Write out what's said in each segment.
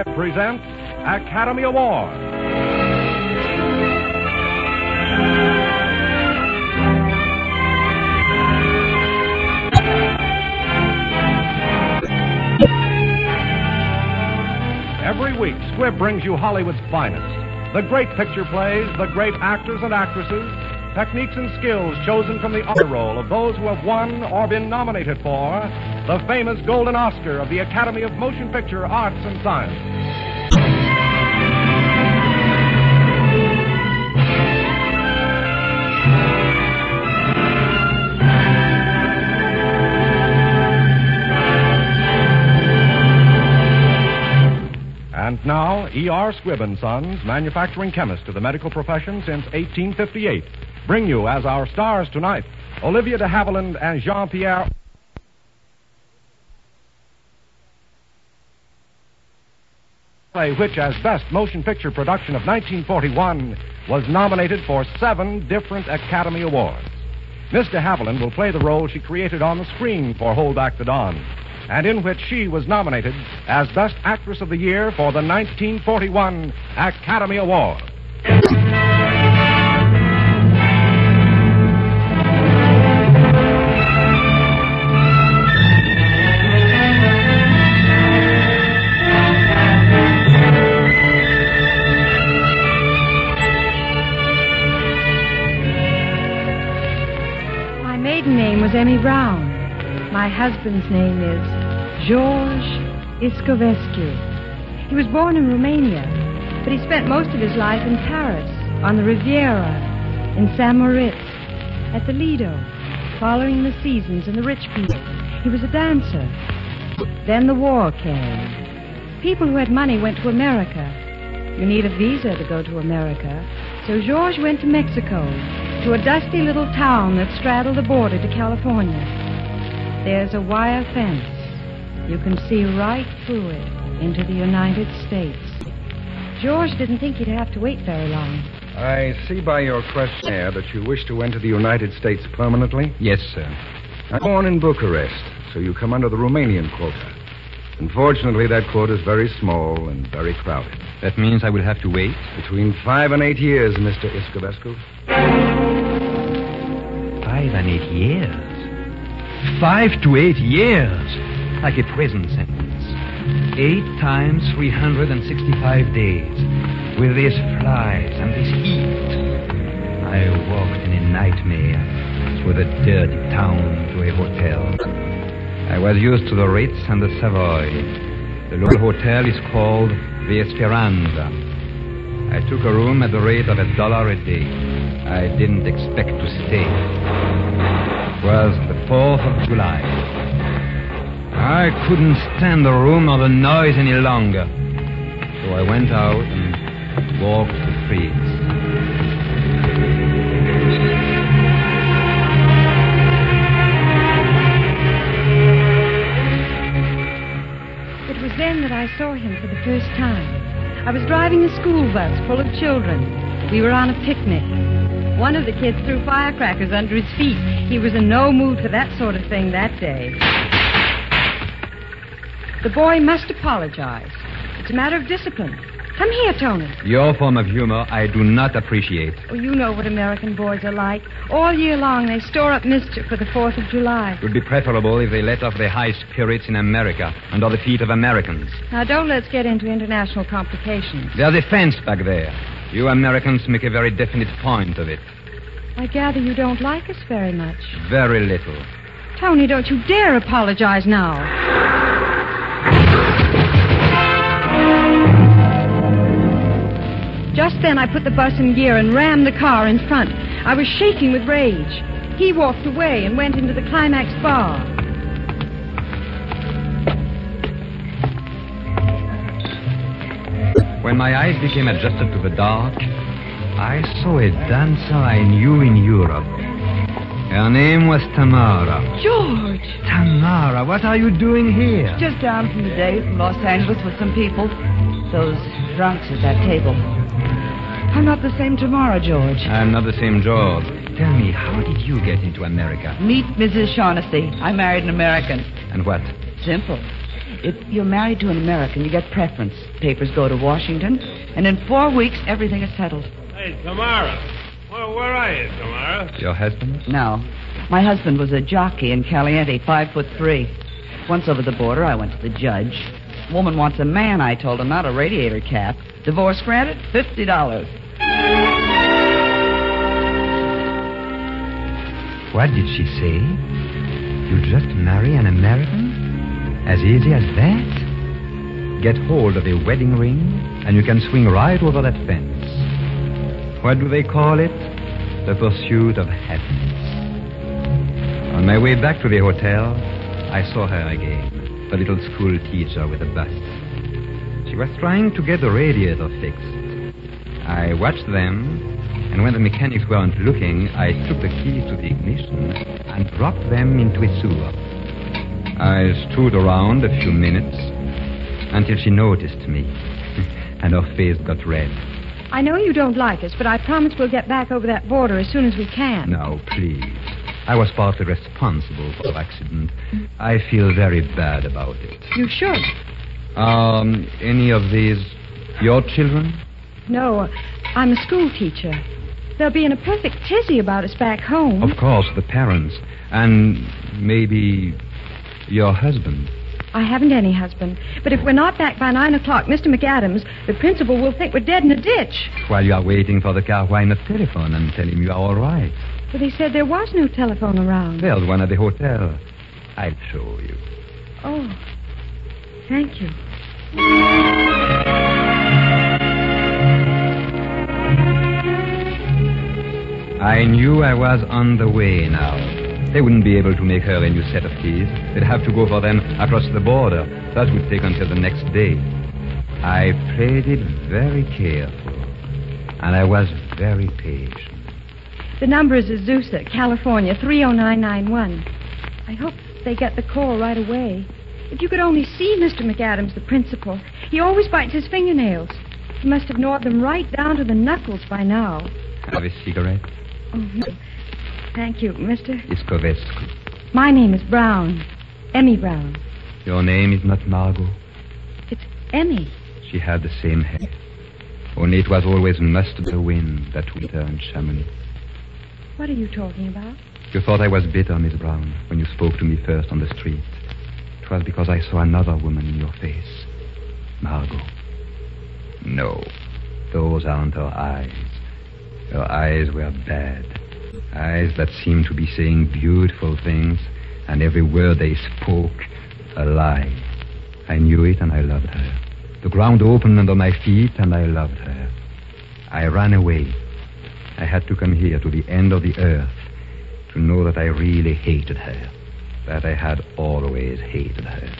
Squibb presents Academy Award. Every week, Squibb brings you Hollywood's finest. The great picture plays, the great actors and actresses, techniques and skills chosen from the honor roll of those who have won or been nominated for the famous Golden Oscar of the Academy of Motion Picture Arts and Science. And now, E.R. Squibb and Sons, manufacturing chemist to the medical profession since 1858, bring you as our stars tonight Olivia de Havilland and Jean-Pierre. Play, which, as best motion picture production of 1941, was nominated for seven different Academy Awards. Miss de Havilland will play the role she created on the screen for Hold Back the Dawn, and in which she was nominated as Best Actress of the Year for the 1941 Academy Award. Was Emmy Brown. My husband's name is George Iscovescu. He was born in Romania, but he spent most of his life in Paris, on the Riviera, in Saint Moritz, at the Lido, following the seasons and the rich people. He was a dancer. Then the war came. People who had money went to America. You need a visa to go to America. So George went to Mexico, to a dusty little town that straddled the border to California. There's a wire fence. You can see right through it into the United States. George didn't think he'd have to wait very long. I see by your questionnaire that you wish to enter the United States permanently. Yes, sir. I'm born in Bucharest, so you come under the Romanian quota. Unfortunately, that quota is very small and very crowded. That means I will have to wait. Between five and eight years, Mr. Iscovescu. Five and eight years. Five to eight years. Like a prison sentence. Eight times 365 days. With these flies and this heat. I walked in a nightmare through the dirty town to a hotel. I was used to the Ritz and the Savoy. The local hotel is called the Esperanza. I took a room at the rate of a dollar a day. I didn't expect to stay. It was the 4th of July. I couldn't stand the room or the noise any longer. So I went out and walked the streets. Saw him for the first time. I was driving a school bus full of children. We were on a picnic. One of the kids threw firecrackers under his feet. He was in no mood for that sort of thing that day. The boy must apologize. It's a matter of discipline. Come here, Tony. Your form of humor I do not appreciate. Oh, you know what American boys are like. All year long, they store up mischief for the 4th of July. It would be preferable if they let off their high spirits in America under the feet of Americans. Now, don't let's get into international complications. There's a fence back there. You Americans make a very definite point of it. I gather you don't like us very much. Very little. Tony, don't you dare apologize now. Just then, I put the bus in gear and rammed the car in front. I was shaking with rage. He walked away and went into the Climax bar. When my eyes became adjusted to the dark, I saw a dancer I knew in Europe. Her name was Tamara. George! Tamara, what are you doing here? Just down from the day from Los Angeles with some people. Those drunks at that table. I'm not the same tomorrow, George. I'm not the same George. Tell me, how did you get into America? Meet Mrs. Shaughnessy. I married an American. And what? Simple. If you're married to an American, you get preference. Papers go to Washington, and in four weeks, everything is settled. Hey, Tamara. Well, where are you, Tamara? Your husband? No. My husband was a jockey in Caliente, five foot three. Once over the border, I went to the judge. Woman wants a man, I told him, not a radiator cap. Divorce granted, fifty dollars. What did she say? You just marry an American? As easy as that? Get hold of a wedding ring, and you can swing right over that fence. What do they call it? The pursuit of happiness. On my way back to the hotel, I saw her again, the little school teacher with a bust. She was trying to get the radiator fixed. I watched them, and when the mechanics weren't looking, I took the keys to the ignition and dropped them into a sewer. I stood around a few minutes until she noticed me, and her face got red. I know you don't like us, but I promise we'll get back over that border as soon as we can. Now, please. I was partly responsible for the accident. I feel very bad about it. You should. Um, any of these your children? No, I'm a school teacher. They'll be in a perfect tizzy about us back home. Of course, the parents. And maybe your husband. I haven't any husband. But if we're not back by nine o'clock, Mr. McAdams, the principal will think we're dead in a ditch. While you are waiting for the car, why not telephone and tell him you are all right? But he said there was no telephone around. There's one at the hotel. I'll show you. Oh, thank you. I knew I was on the way now. They wouldn't be able to make her a new set of keys. They'd have to go for them across the border. That would take until the next day. I played it very careful, and I was very patient. The number is Azusa, California, 30991. I hope they get the call right away. If you could only see Mr. McAdams, the principal. He always bites his fingernails. He must have gnawed them right down to the knuckles by now. Have a cigarette? Oh, no. Thank you, Mr. Iscovescu. My name is Brown. Emmy Brown. Your name is not Margot. It's Emmy. She had the same hair. Only it was always must of the wind that winter in Chamonix. What are you talking about? You thought I was bitter, Miss Brown, when you spoke to me first on the street. It was because I saw another woman in your face. Margot. No, those aren't her eyes. Her eyes were bad. Eyes that seemed to be saying beautiful things, and every word they spoke, a lie. I knew it, and I loved her. The ground opened under my feet, and I loved her. I ran away. I had to come here to the end of the earth to know that I really hated her. That I had always hated her.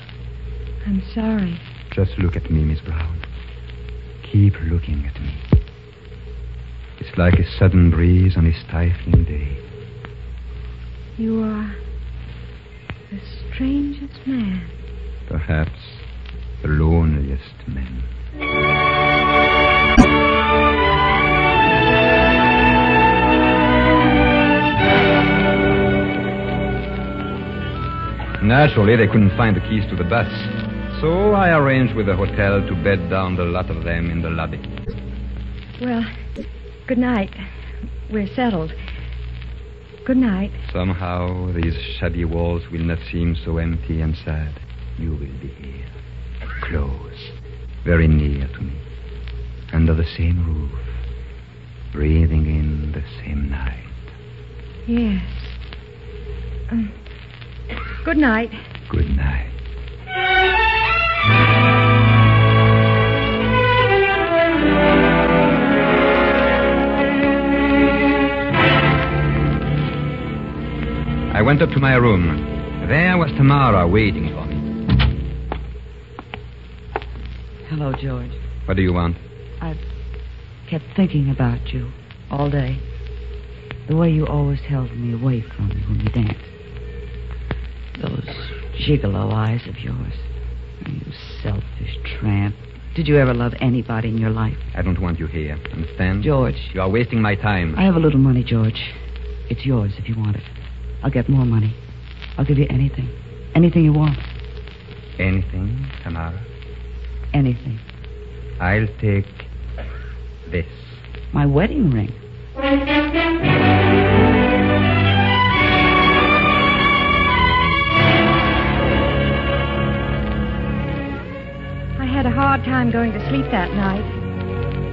I'm sorry. Just look at me, Miss Brown. Keep looking at me. It's like a sudden breeze on a stifling day. You are the strangest man. Perhaps the loneliest man. Naturally, they couldn't find the keys to the bus. So I arranged with the hotel to bed down the lot of them in the lobby. Well, good night. We're settled. Good night. Somehow, these shabby walls will not seem so empty and sad. You will be here. Close. Very near to me. Under the same roof. Breathing in the same night. Yes. Um, good night. Good night. I went up to my room. There was Tamara waiting for me. Hello, George. What do you want? I've kept thinking about you all day. The way you always held me away from me when we danced. Those gigolo eyes of yours. You selfish tramp. Did you ever love anybody in your life? I don't want you here. Understand? George, You are wasting my time. I have a little money, George. It's yours if you want it. I'll get more money. I'll give you anything. Anything you want. Anything, Tamara? Anything. I'll take this. My wedding ring. Hard time going to sleep that night.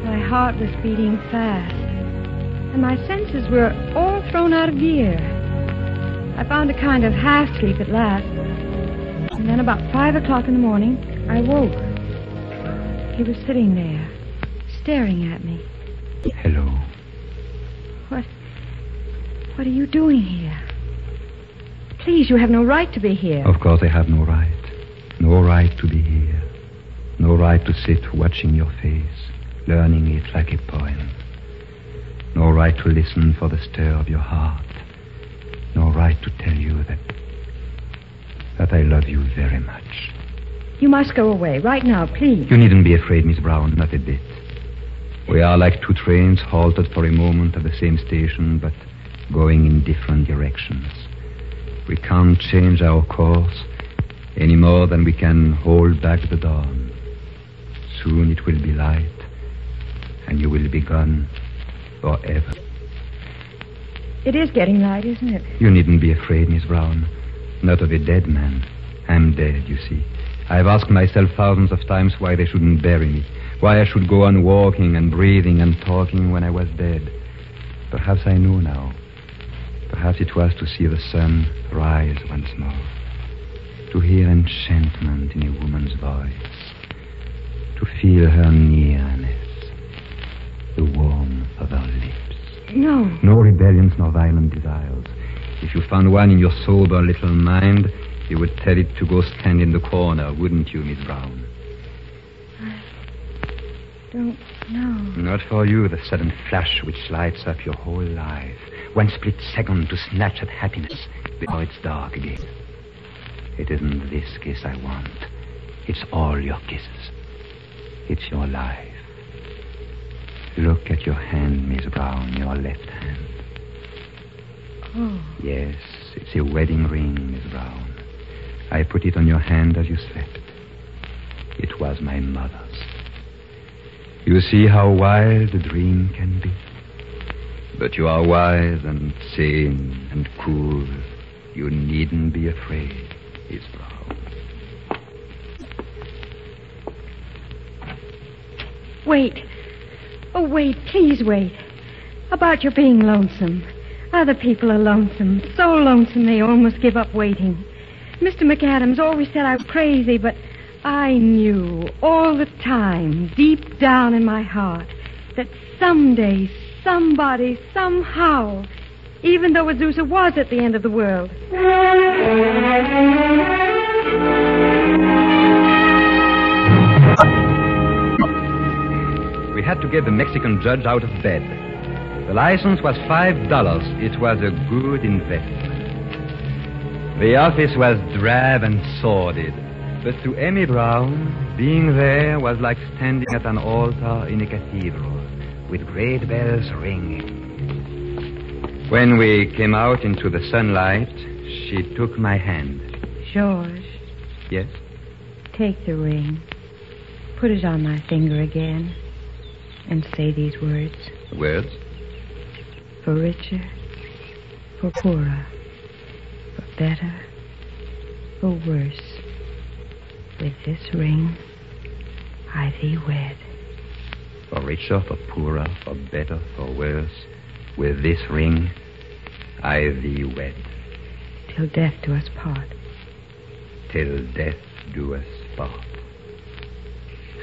My heart was beating fast, and my senses were all thrown out of gear. I found a kind of half sleep at last. And then about five o'clock in the morning, I woke. He was sitting there, staring at me. Hello. What? What are you doing here? Please, you have no right to be here. Of course, I have no right. No right to be here. No right to sit watching your face, learning it like a poem. No right to listen for the stir of your heart. No right to tell you that. that I love you very much. You must go away right now, please. You needn't be afraid, Miss Brown, not a bit. We are like two trains halted for a moment at the same station, but going in different directions. We can't change our course any more than we can hold back the dawn. Soon it will be light, and you will be gone forever. It is getting light, isn't it? You needn't be afraid, Miss Brown. Not of a dead man. I'm dead, you see. I've asked myself thousands of times why they shouldn't bury me, why I should go on walking and breathing and talking when I was dead. Perhaps I know now. Perhaps it was to see the sun rise once more, to hear enchantment in a woman's voice, to feel her nearness, the warmth of her lips. No. No rebellions nor violent desires. If you found one in your sober little mind, you would tell it to go stand in the corner, wouldn't you, Miss Brown? I Don't know. Not for you, the sudden flash which lights up your whole life. One split second to snatch at happiness before it's dark again. It isn't this kiss I want. It's all your kisses. It's your life. Look at your hand, Miss Brown, your left hand. Oh. Yes, it's your wedding ring, Miss Brown. I put it on your hand as you slept. It was my mother's. You see how wild a dream can be. But you are wise and sane and cool. You needn't be afraid, Miss Brown. Wait. Oh, wait. Please wait. About your being lonesome. Other people are lonesome. So lonesome they almost give up waiting. Mr. McAdams always said I was crazy, but I knew all the time, deep down in my heart, that someday, somebody, somehow, even though Azusa was at the end of the world. Had to get the Mexican judge out of bed. The license was five dollars. It was a good investment. The office was drab and sordid, but to Emmy Brown, being there was like standing at an altar in a cathedral, with great bells ringing. When we came out into the sunlight, she took my hand. George, Yes? take the ring. Put it on my finger again. And say these words. Words? For richer, for poorer, for better, for worse. With this ring, I thee wed. For richer, for poorer, for better, for worse. With this ring, I thee wed. Till death do us part. Till death do us part.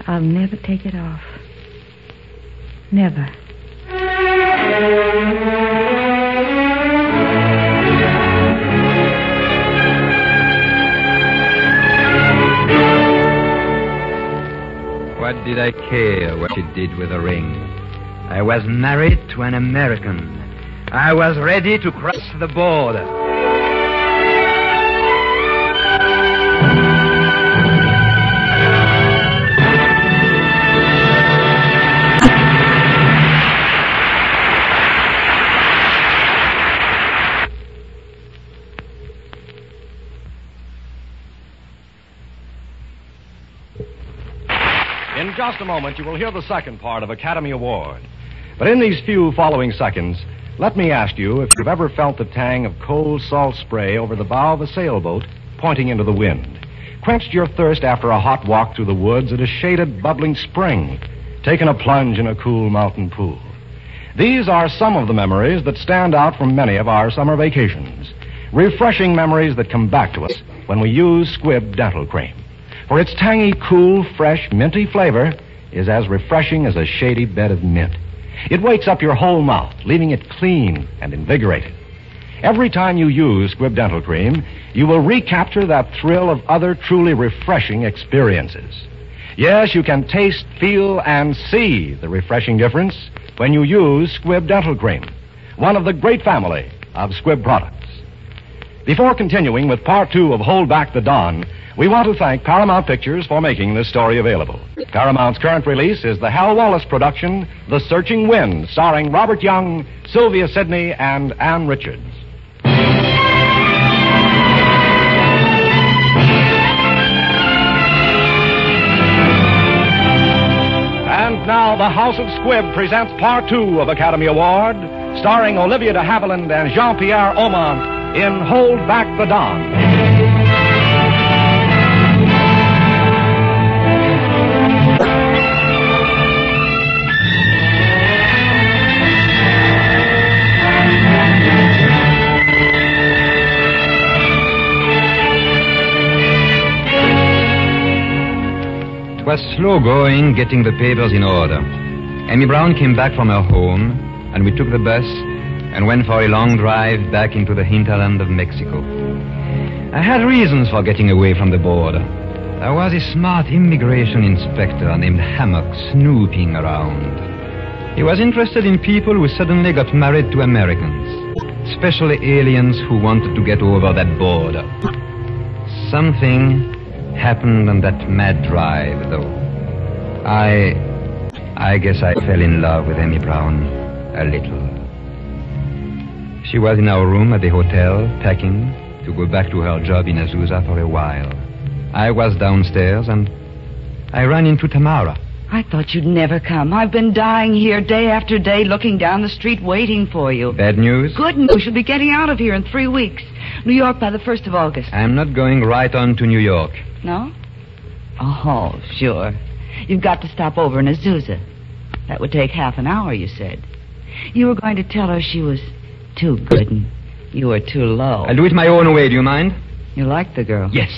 I'll never take it off. Never. What did I care what she did with the ring? I was married to an American. I was ready to cross the border. Just a moment, you will hear the second part of Academy Award. But in these few following seconds, let me ask you if you've ever felt the tang of cold salt spray over the bow of a sailboat pointing into the wind, quenched your thirst after a hot walk through the woods at a shaded, bubbling spring, taken a plunge in a cool mountain pool. These are some of the memories that stand out from many of our summer vacations. Refreshing memories that come back to us when we use Squibb Dental Cream. For its tangy, cool, fresh, minty flavor is as refreshing as a shady bed of mint. It wakes up your whole mouth, leaving it clean and invigorated. Every time you use Squibb Dental Cream, you will recapture that thrill of other truly refreshing experiences. Yes, you can taste, feel, and see the refreshing difference when you use Squibb Dental Cream, one of the great family of Squibb products. Before continuing with part two of Hold Back the Dawn, we want to thank Paramount Pictures for making this story available. Paramount's current release is the Hal Wallis production, The Searching Wind, starring Robert Young, Sylvia Sidney, and Ann Richards. And now the House of Squibb presents part two of Academy Award, starring Olivia de Havilland and Jean-Pierre Aumont in Hold Back the Dawn. Was slow going getting the papers in order. Emmy Brown came back from her home, and we took the bus and went for a long drive back into the hinterland of Mexico. I had reasons for getting away from the border. There was a smart immigration inspector named Hammock snooping around. He was interested in people who suddenly got married to Americans, especially aliens who wanted to get over that border. Something happened on that mad drive, though. I. I guess I fell in love with Emmy Brown a little. She was in our room at the hotel, packing to go back to her job in Azusa for a while. I was downstairs and I ran into Tamara. I thought you'd never come. I've been dying here day after day, looking down the street, waiting for you. Bad news? Good news. You'll be getting out of here in three weeks. New York by the 1st of August. I'm not going right on to New York. No? Oh, sure. You've got to stop over in Azusa. That would take half an hour, you said. You were going to tell her she was too good and you were too low. I'll do it my own way, do you mind? You like the girl? Yes.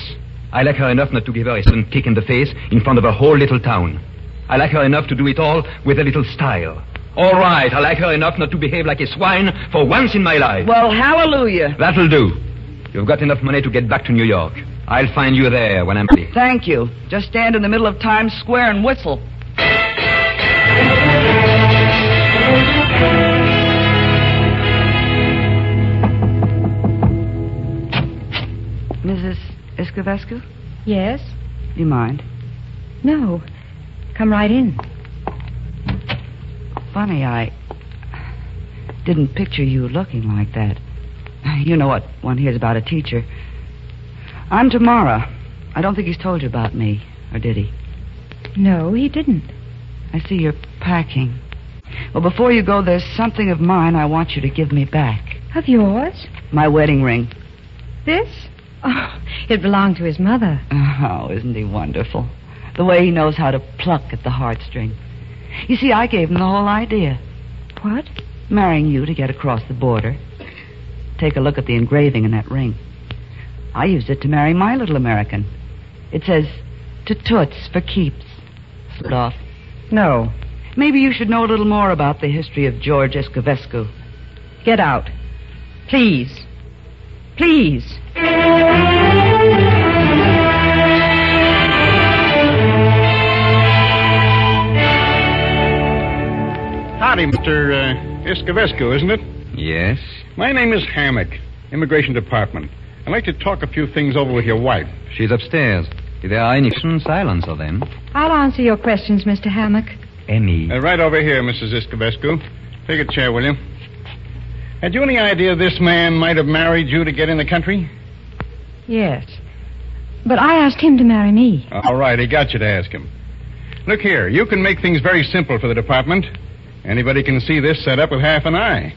I like her enough not to give her a sudden kick in the face in front of a whole little town. I like her enough to do it all with a little style. All right, I like her enough not to behave like a swine for once in my life. Well, hallelujah. That'll do. You've got enough money to get back to New York. I'll find you there when I'm ready. Thank you. Just stand in the middle of Times Square and whistle. Mrs. Iscovescu? Yes? Do you mind? No. Come right in. Funny, I didn't picture you looking like that. You know what one hears about a teacher. I'm Tamara. I don't think he's told you about me, or did he? No, he didn't. I see you're packing. Well, before you go, there's something of mine I want you to give me back. Of yours? My wedding ring. This? Oh, it belonged to his mother. Oh, isn't he wonderful? The way he knows how to pluck at the heartstring. You see, I gave him the whole idea. What? Marrying you to get across the border. Take a look at the engraving in that ring. I used it to marry my little American. It says, to Toots for keeps. Slid off. No. Maybe you should know a little more about the history of George Iscovescu. Get out. Please. Please. Howdy, Mr. Uh, Iscovescu, isn't it? Yes? My name is Hammock, Immigration Department. I'd like to talk a few things over with your wife. She's upstairs. If there are any questions, I'll answer them. I'll answer your questions, Mr. Hammock. Emmy. Uh, right over here, Mrs. Iscovescu. Take a chair, will you? Had you any idea this man might have married you to get in the country? Yes. But I asked him to marry me. All right, he got you to ask him. Look here, you can make things very simple for the department. Anybody can see this set up with half an eye.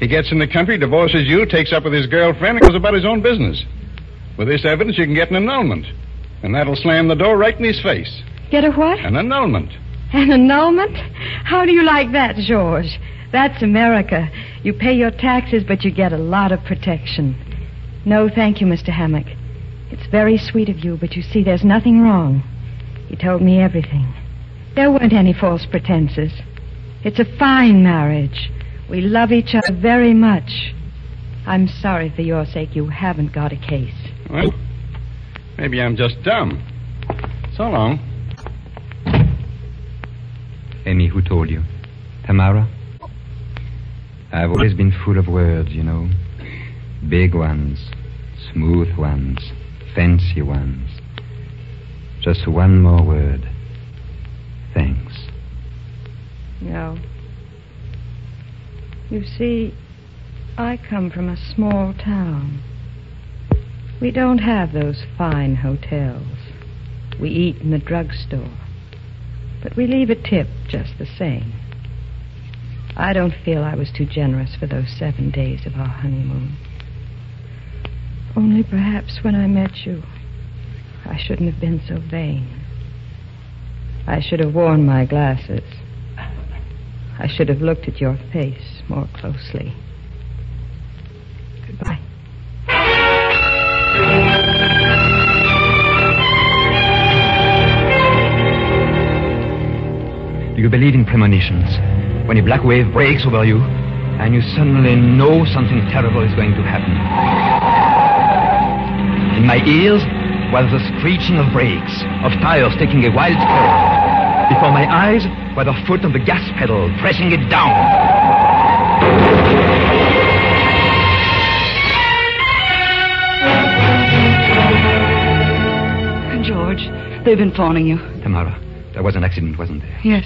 He gets in the country, divorces you, takes up with his girlfriend, and goes about his own business. With this evidence, you can get an annulment. And that'll slam the door right in his face. Get a what? An annulment. An annulment? How do you like that, George? That's America. You pay your taxes, but you get a lot of protection. No, thank you, Mr. Hammock. It's very sweet of you, but you see, there's nothing wrong. He told me everything. There weren't any false pretenses. It's a fine marriage. We love each other very much. I'm sorry for your sake you haven't got a case. Well, maybe I'm just dumb. So long. Emmy, who told you? Tamara? I've always been full of words, you know. Big ones, smooth ones, fancy ones. Just one more word. Thanks. No. You see, I come from a small town. We don't have those fine hotels. We eat in the drugstore. But we leave a tip just the same. I don't feel I was too generous for those seven days of our honeymoon. Only perhaps when I met you, I shouldn't have been so vain. I should have worn my glasses. I should have looked at your face more closely. Goodbye. Do you believe in premonitions? When a black wave breaks over you, and you suddenly know something terrible is going to happen. In my ears was the screeching of brakes, of tires taking a wild curve. Before my eyes was the foot of the gas pedal pressing it down. George, they've been phoning you. Tamara, there was an accident, wasn't there? Yes,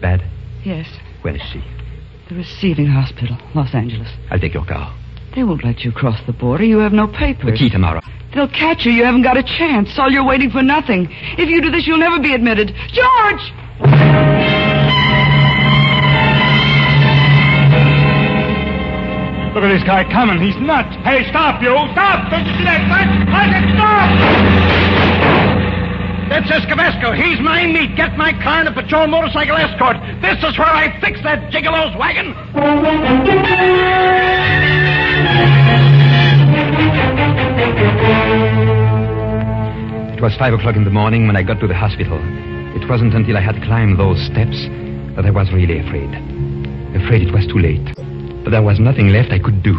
Bad? yes. Where is she? The receiving hospital, Los Angeles. I'll take your car. They won't let you cross the border. You have no papers. The key, Tamara. They'll catch you. You haven't got a chance. All you're waiting for nothing. If you do this, you'll never be admitted. George! Look at this guy coming. He's nuts. Hey, stop, you. Stop. Don't you see that light? I said stop. That's Iscovescu. He's my meat. Get my car and a patrol motorcycle escort. This is where I fix that gigolo's wagon. It was five o'clock in the morning when I got to the hospital. It wasn't until I had climbed those steps that I was really afraid. Afraid it was too late. But there was nothing left I could do.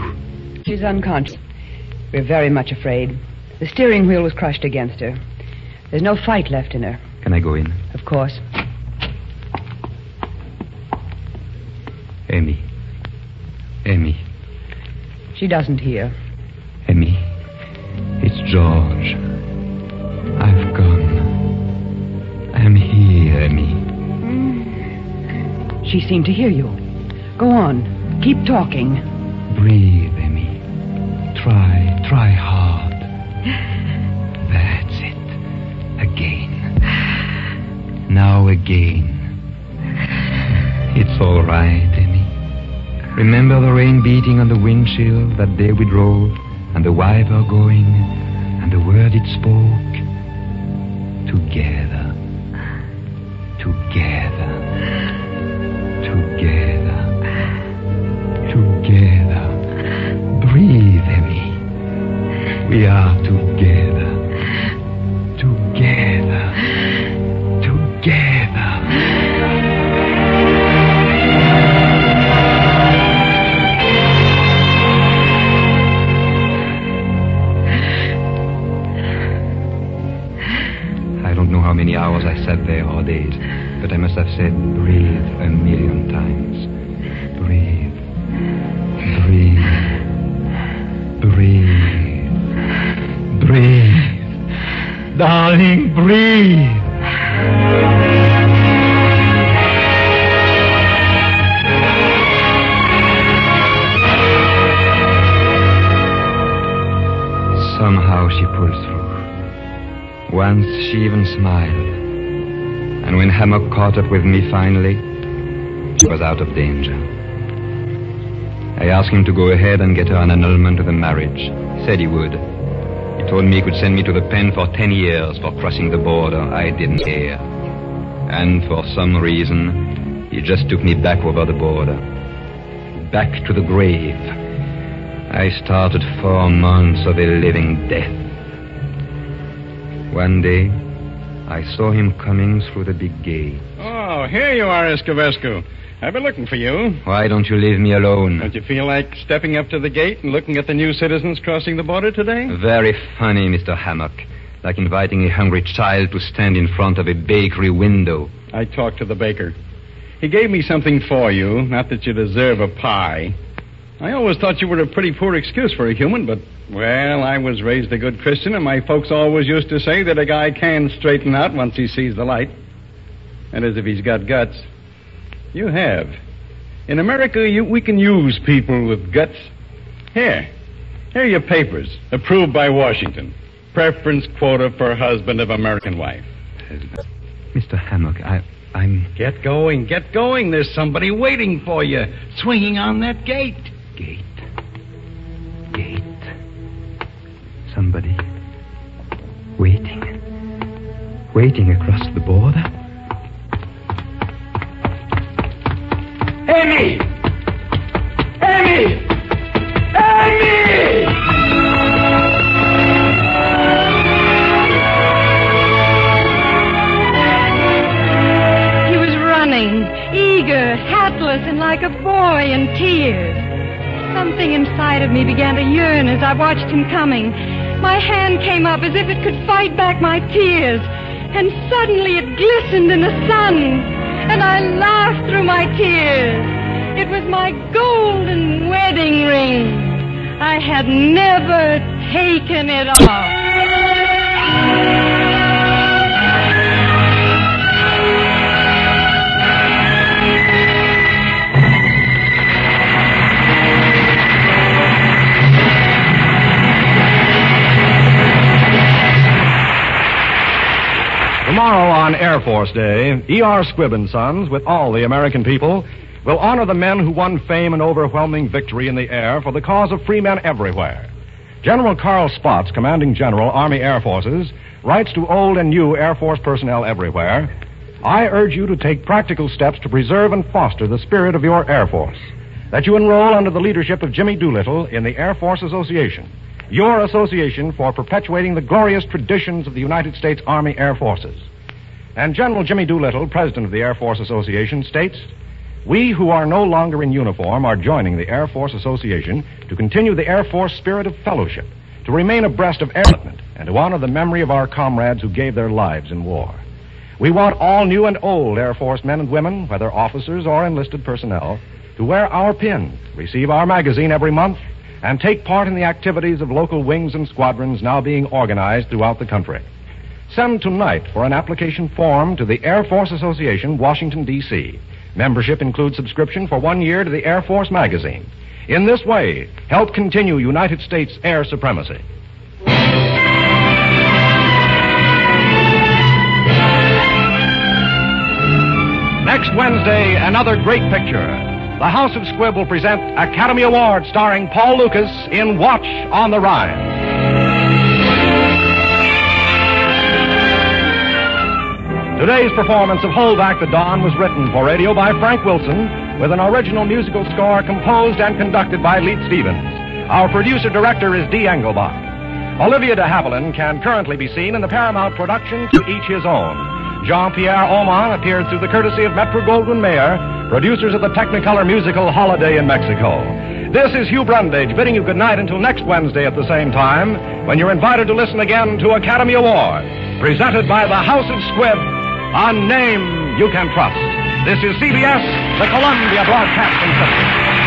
She's unconscious. We're very much afraid. The steering wheel was crushed against her. There's no fight left in her, Can I go in? of course. Emmy. Emmy. She doesn't hear. Emmy, It's George. I've gone. I'm here, Emmy. Mm. She seemed to hear you. Go on. Keep talking. Breathe, Emmy. Try, try hard. That's it. Again. Now again. It's all right. Remember the rain beating on the windshield that day we drove, and the wiper going, and the word it spoke? Together. Together. Together. Together. Breathe, Emmy. We are together. Together. Sat there or days, but I must have said breathe a million times. Breathe. Breathe. Breathe. Breathe. Darling, breathe. Somehow she pulled through. Once she even smiled. When Hammock caught up with me finally, she was out of danger. I asked him to go ahead and get her an annulment of the marriage. He said he would. He told me he could send me to the pen for ten years for crossing the border. I didn't care. And for some reason, he just took me back over the border. Back to the grave. I started four months of a living death. One day, I saw him coming through the big gate. Oh, here you are, Iscovescu. I've been looking for you. Why don't you leave me alone? Don't you feel like stepping up to the gate and looking at the new citizens crossing the border today? Very funny, Mr. Hammock. Like inviting a hungry child to stand in front of a bakery window. I talked to the baker. He gave me something for you, not that you deserve a pie. I always thought you were a pretty poor excuse for a human, but, well, I was raised a good Christian, and my folks always used to say that a guy can straighten out once he sees the light. And as if he's got guts. You have. In America, you, we can use people with guts. Here. Here are your papers, approved by Washington. Preference quota for husband of American wife. Mr. Hammock, I, I'm. Get going, get going. There's somebody waiting for you, swinging on that gate. Gate. Gate. Somebody. Waiting. Waiting across the border. Emmy! Emmy! Emmy! He was running, eager, hatless, and like a boy in tears. Something inside of me began to yearn as I watched him coming. My hand came up as if it could fight back my tears. And suddenly it glistened in the sun. And I laughed through my tears. It was my golden wedding ring. I had never taken it off. Tomorrow on Air Force Day, E.R. Squibb and Sons, with all the American people, will honor the men who won fame and overwhelming victory in the air for the cause of free men everywhere. General Carl Spaatz, commanding general, Army Air Forces, writes to old and new Air Force personnel everywhere I urge you to take practical steps to preserve and foster the spirit of your Air Force. That you enroll under the leadership of Jimmy Doolittle in the Air Force Association, your association for perpetuating the glorious traditions of the United States Army Air Forces. And General Jimmy Doolittle, president of the Air Force Association, states We who are no longer in uniform are joining the Air Force Association to continue the Air Force spirit of fellowship, to remain abreast of air and to honor the memory of our comrades who gave their lives in war. We want all new and old Air Force men and women, whether officers or enlisted personnel, to wear our pin, receive our magazine every month, and take part in the activities of local wings and squadrons now being organized throughout the country. Send tonight for an application form to the Air Force Association, Washington, D.C. Membership includes subscription for one year to the Air Force magazine. In this way, help continue United States air supremacy. Next Wednesday, another great picture. The House of Squibb will present Academy Award starring Paul Lukas in Watch on the Rhine. Today's performance of Hold Back the Dawn was written for radio by Frank Wilson with an original musical score composed and conducted by Leith Stevens. Our producer director is Dee Engelbach. Olivia de Havilland can currently be seen in the Paramount production To Each His Own. Jean-Pierre Aumont appeared through the courtesy of Metro Goldwyn Mayer, producers of the Technicolor musical Holiday in Mexico. This is Hugh Brundage bidding you good night until next Wednesday at the same time, when you're invited to listen again to Academy Award, presented by the House of Squibb, a name you can trust. This is CBS, the Columbia Broadcasting System.